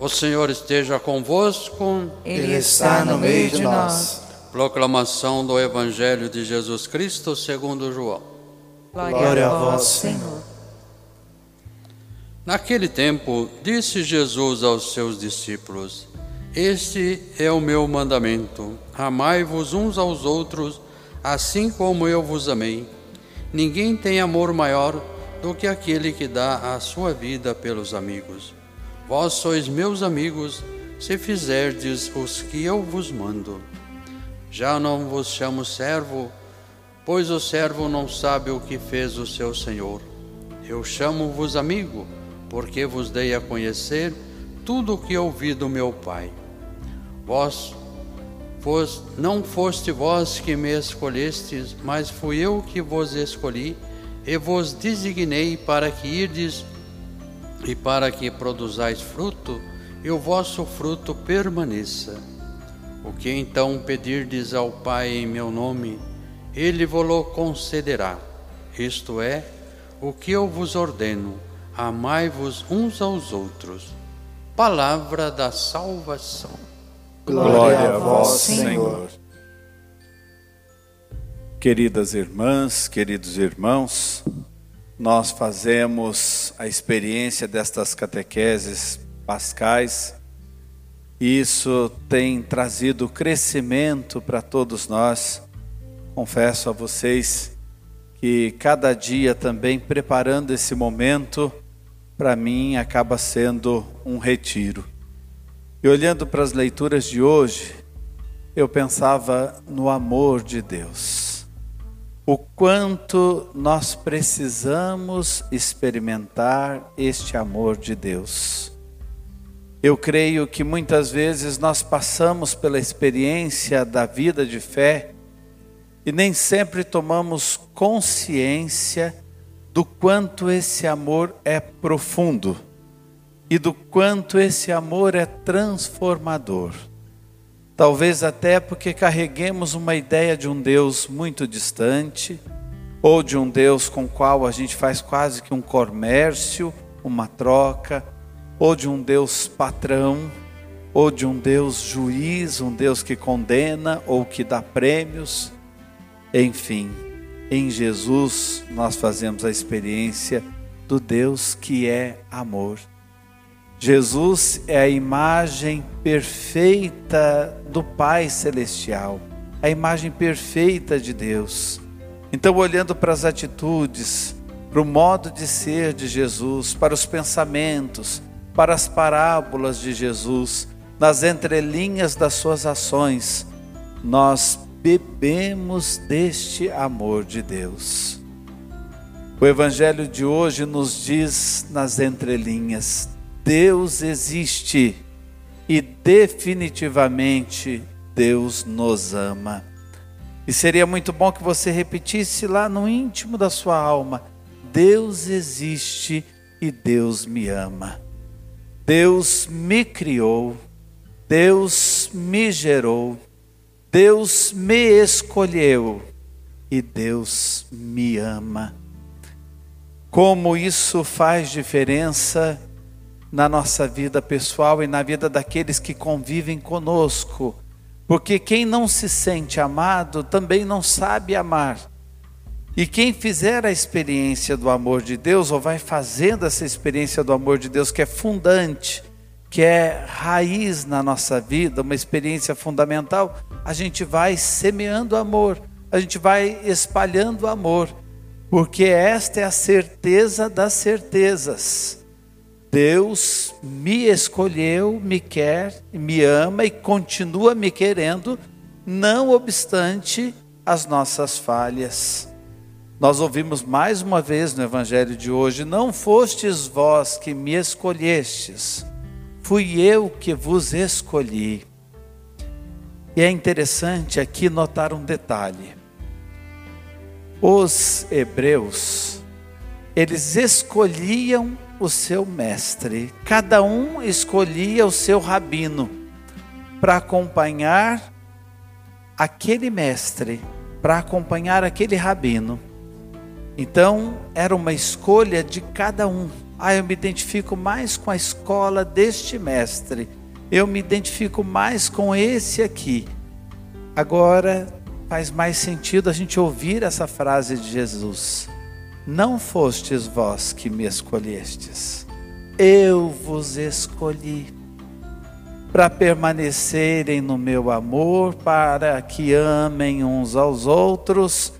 O Senhor esteja convosco. Ele está no meio de nós. Proclamação do Evangelho de Jesus Cristo segundo João. Glória a vós, Senhor. Naquele tempo, disse Jesus aos seus discípulos: Este é o meu mandamento: amai-vos uns aos outros, assim como eu vos amei. Ninguém tem amor maior do que aquele que dá a sua vida pelos amigos. Vós sois meus amigos, se fizerdes os que eu vos mando. Já não vos chamo servo, pois o servo não sabe o que fez o seu senhor. Eu chamo-vos amigo, porque vos dei a conhecer tudo o que ouvi do meu Pai. Vós Pois não foste vós que me escolhestes, mas fui eu que vos escolhi e vos designei para que irdes e para que produzais fruto, e o vosso fruto permaneça. O que então pedirdes ao Pai em meu nome, ele vos concederá. Isto é, o que eu vos ordeno: amai-vos uns aos outros. Palavra da salvação. Glória a vós, Senhor. Queridas irmãs, queridos irmãos, nós fazemos a experiência destas catequeses pascais isso tem trazido crescimento para todos nós. Confesso a vocês que cada dia também preparando esse momento, para mim acaba sendo um retiro. E olhando para as leituras de hoje, eu pensava no amor de Deus o quanto nós precisamos experimentar este amor de Deus. Eu creio que muitas vezes nós passamos pela experiência da vida de fé e nem sempre tomamos consciência do quanto esse amor é profundo e do quanto esse amor é transformador. Talvez até porque carreguemos uma ideia de um Deus muito distante, ou de um Deus com o qual a gente faz quase que um comércio, uma troca, ou de um Deus patrão, ou de um Deus juiz, um Deus que condena ou que dá prêmios. Enfim, em Jesus nós fazemos a experiência do Deus que é amor. Jesus é a imagem perfeita do Pai Celestial, a imagem perfeita de Deus. Então, olhando para as atitudes, para o modo de ser de Jesus, para os pensamentos, para as parábolas de Jesus, nas entrelinhas das suas ações, nós bebemos deste amor de Deus. O Evangelho de hoje nos diz nas entrelinhas: Deus existe e definitivamente Deus nos ama. E seria muito bom que você repetisse lá no íntimo da sua alma: Deus existe e Deus me ama. Deus me criou, Deus me gerou, Deus me escolheu e Deus me ama. Como isso faz diferença na nossa vida pessoal e na vida daqueles que convivem conosco. Porque quem não se sente amado também não sabe amar. E quem fizer a experiência do amor de Deus, ou vai fazendo essa experiência do amor de Deus, que é fundante, que é raiz na nossa vida, uma experiência fundamental, a gente vai semeando amor, a gente vai espalhando amor, porque esta é a certeza das certezas. Deus me escolheu, me quer, me ama e continua me querendo, não obstante as nossas falhas. Nós ouvimos mais uma vez no Evangelho de hoje: Não fostes vós que me escolhestes, fui eu que vos escolhi. E é interessante aqui notar um detalhe. Os hebreus, eles escolhiam o seu mestre. Cada um escolhia o seu rabino para acompanhar aquele mestre, para acompanhar aquele rabino. Então, era uma escolha de cada um. Ah, eu me identifico mais com a escola deste mestre. Eu me identifico mais com esse aqui. Agora faz mais sentido a gente ouvir essa frase de Jesus. Não fostes vós que me escolhestes, eu vos escolhi para permanecerem no meu amor, para que amem uns aos outros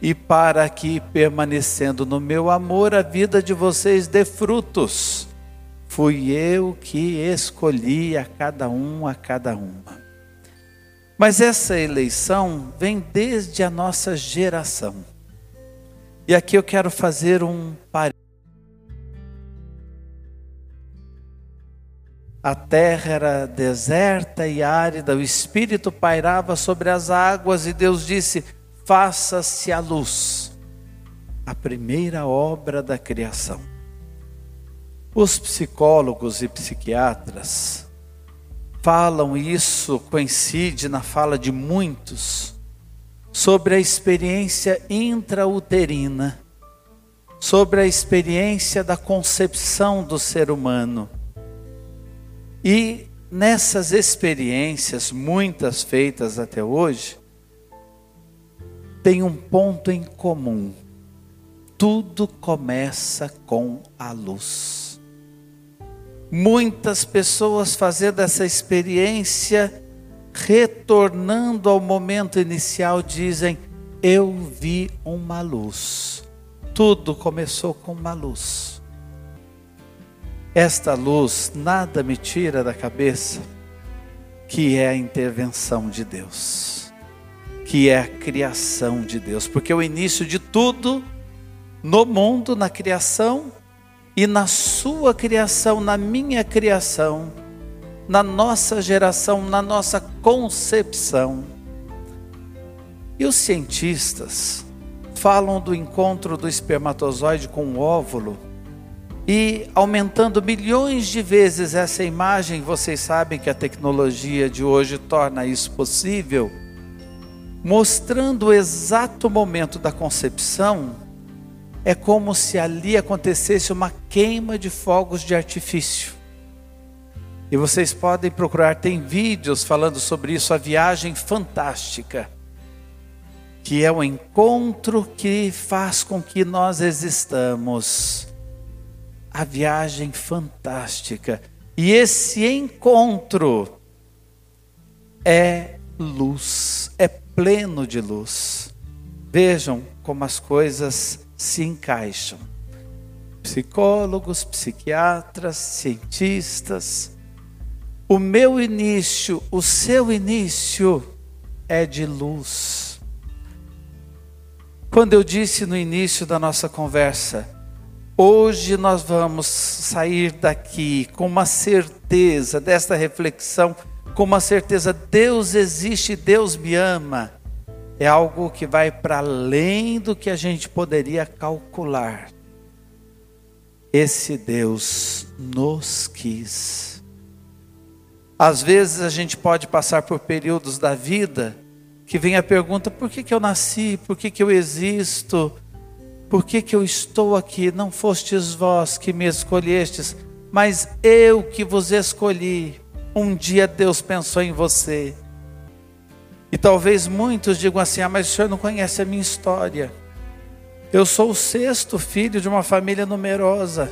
e para que, permanecendo no meu amor, a vida de vocês dê frutos. Fui eu que escolhi a cada um, a cada uma. Mas essa eleição vem desde a nossa geração. E aqui eu quero fazer um parênteses. A terra era deserta e árida, o Espírito pairava sobre as águas e Deus disse: Faça-se a luz, a primeira obra da criação. Os psicólogos e psiquiatras falam isso, coincide na fala de muitos, sobre a experiência intrauterina, sobre a experiência da concepção do ser humano e nessas experiências, muitas feitas até hoje, tem um ponto em comum. Tudo começa com a luz. Muitas pessoas fazendo essa experiência, retornando ao momento inicial, dizem: Eu vi uma luz. Tudo começou com uma luz. Esta luz nada me tira da cabeça que é a intervenção de Deus, que é a criação de Deus, porque o início de tudo no mundo, na criação e na sua criação, na minha criação, na nossa geração, na nossa concepção. E os cientistas falam do encontro do espermatozoide com o óvulo e aumentando milhões de vezes essa imagem, vocês sabem que a tecnologia de hoje torna isso possível, mostrando o exato momento da concepção, é como se ali acontecesse uma queima de fogos de artifício. E vocês podem procurar, tem vídeos falando sobre isso, a viagem fantástica, que é o encontro que faz com que nós existamos a viagem fantástica. E esse encontro é luz, é pleno de luz. Vejam como as coisas se encaixam. Psicólogos, psiquiatras, cientistas. O meu início, o seu início é de luz. Quando eu disse no início da nossa conversa, Hoje nós vamos sair daqui com uma certeza desta reflexão, com uma certeza: Deus existe, Deus me ama. É algo que vai para além do que a gente poderia calcular. Esse Deus nos quis. Às vezes a gente pode passar por períodos da vida que vem a pergunta: por que, que eu nasci? Por que, que eu existo? Por que, que eu estou aqui? Não fostes vós que me escolhestes, mas eu que vos escolhi. Um dia Deus pensou em você. E talvez muitos digam assim: ah, mas o senhor não conhece a minha história. Eu sou o sexto filho de uma família numerosa.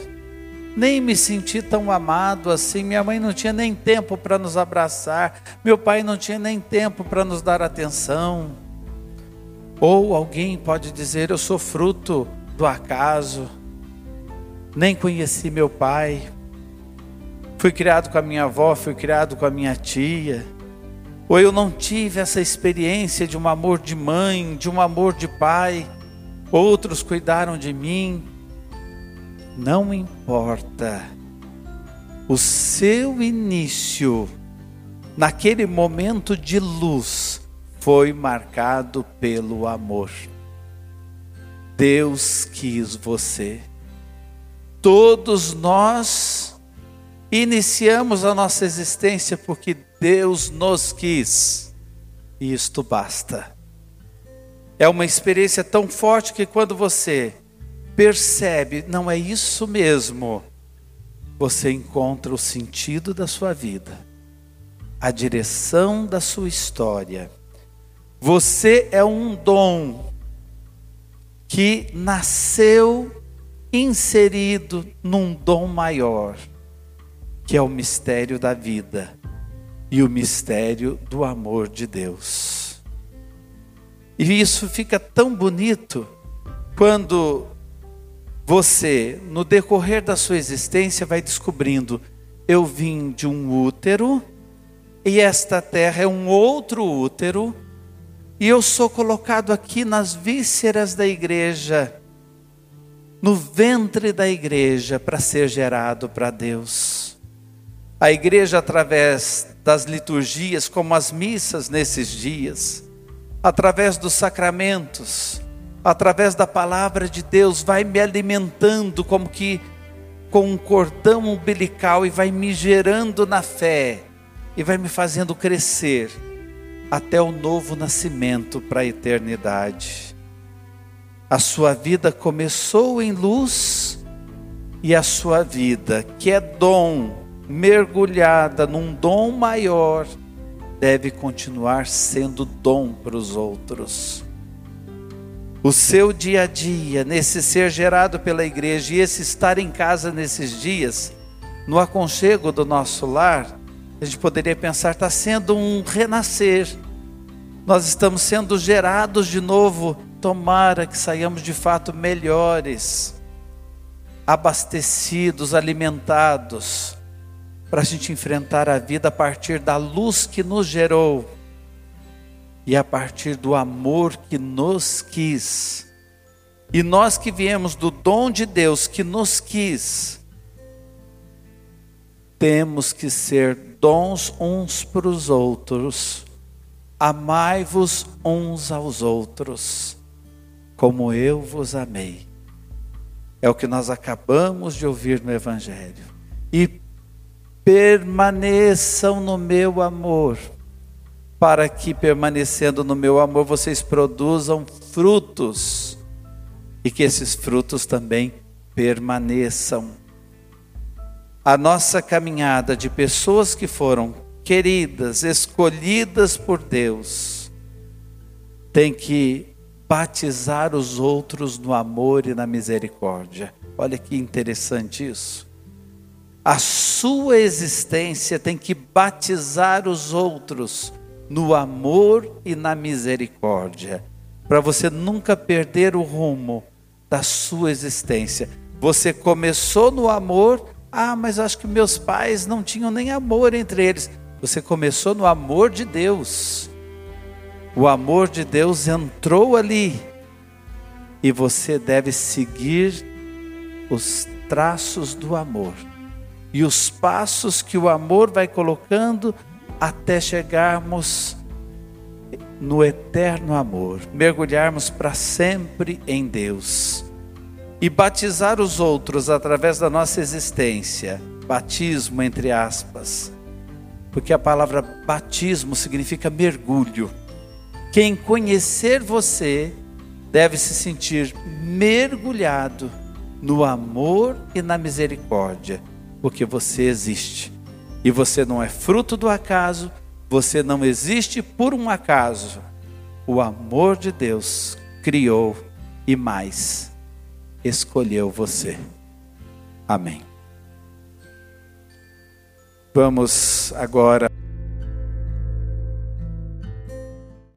Nem me senti tão amado assim. Minha mãe não tinha nem tempo para nos abraçar. Meu pai não tinha nem tempo para nos dar atenção. Ou alguém pode dizer: Eu sou fruto do acaso, nem conheci meu pai, fui criado com a minha avó, fui criado com a minha tia. Ou eu não tive essa experiência de um amor de mãe, de um amor de pai, outros cuidaram de mim. Não importa. O seu início, naquele momento de luz, foi marcado pelo amor. Deus quis você. Todos nós iniciamos a nossa existência porque Deus nos quis. E isto basta. É uma experiência tão forte que quando você percebe, não é isso mesmo, você encontra o sentido da sua vida, a direção da sua história. Você é um dom que nasceu inserido num dom maior, que é o mistério da vida e o mistério do amor de Deus. E isso fica tão bonito quando você, no decorrer da sua existência, vai descobrindo: eu vim de um útero, e esta terra é um outro útero, e eu sou colocado aqui nas vísceras da igreja, no ventre da igreja, para ser gerado para Deus. A igreja, através das liturgias, como as missas nesses dias, através dos sacramentos, através da palavra de Deus, vai me alimentando como que com um cordão umbilical e vai me gerando na fé e vai me fazendo crescer até o novo nascimento para a eternidade. A sua vida começou em luz e a sua vida, que é dom, mergulhada num dom maior, deve continuar sendo dom para os outros. O seu dia a dia, nesse ser gerado pela igreja e esse estar em casa nesses dias, no aconchego do nosso lar, a gente poderia pensar, está sendo um renascer. Nós estamos sendo gerados de novo. Tomara que saiamos de fato melhores, abastecidos, alimentados, para a gente enfrentar a vida a partir da luz que nos gerou e a partir do amor que nos quis. E nós que viemos do dom de Deus que nos quis, temos que ser dons uns para os outros. Amai-vos uns aos outros, como eu vos amei. É o que nós acabamos de ouvir no Evangelho. E permaneçam no meu amor para que, permanecendo no meu amor, vocês produzam frutos e que esses frutos também permaneçam. A nossa caminhada de pessoas que foram queridas, escolhidas por Deus, tem que batizar os outros no amor e na misericórdia. Olha que interessante isso. A sua existência tem que batizar os outros no amor e na misericórdia, para você nunca perder o rumo da sua existência. Você começou no amor, ah, mas acho que meus pais não tinham nem amor entre eles. Você começou no amor de Deus. O amor de Deus entrou ali e você deve seguir os traços do amor e os passos que o amor vai colocando até chegarmos no eterno amor, mergulharmos para sempre em Deus e batizar os outros através da nossa existência, batismo entre aspas, porque a palavra batismo significa mergulho. Quem conhecer você deve se sentir mergulhado no amor e na misericórdia, porque você existe. E você não é fruto do acaso, você não existe por um acaso. O amor de Deus criou e mais, escolheu você. Amém. Vamos agora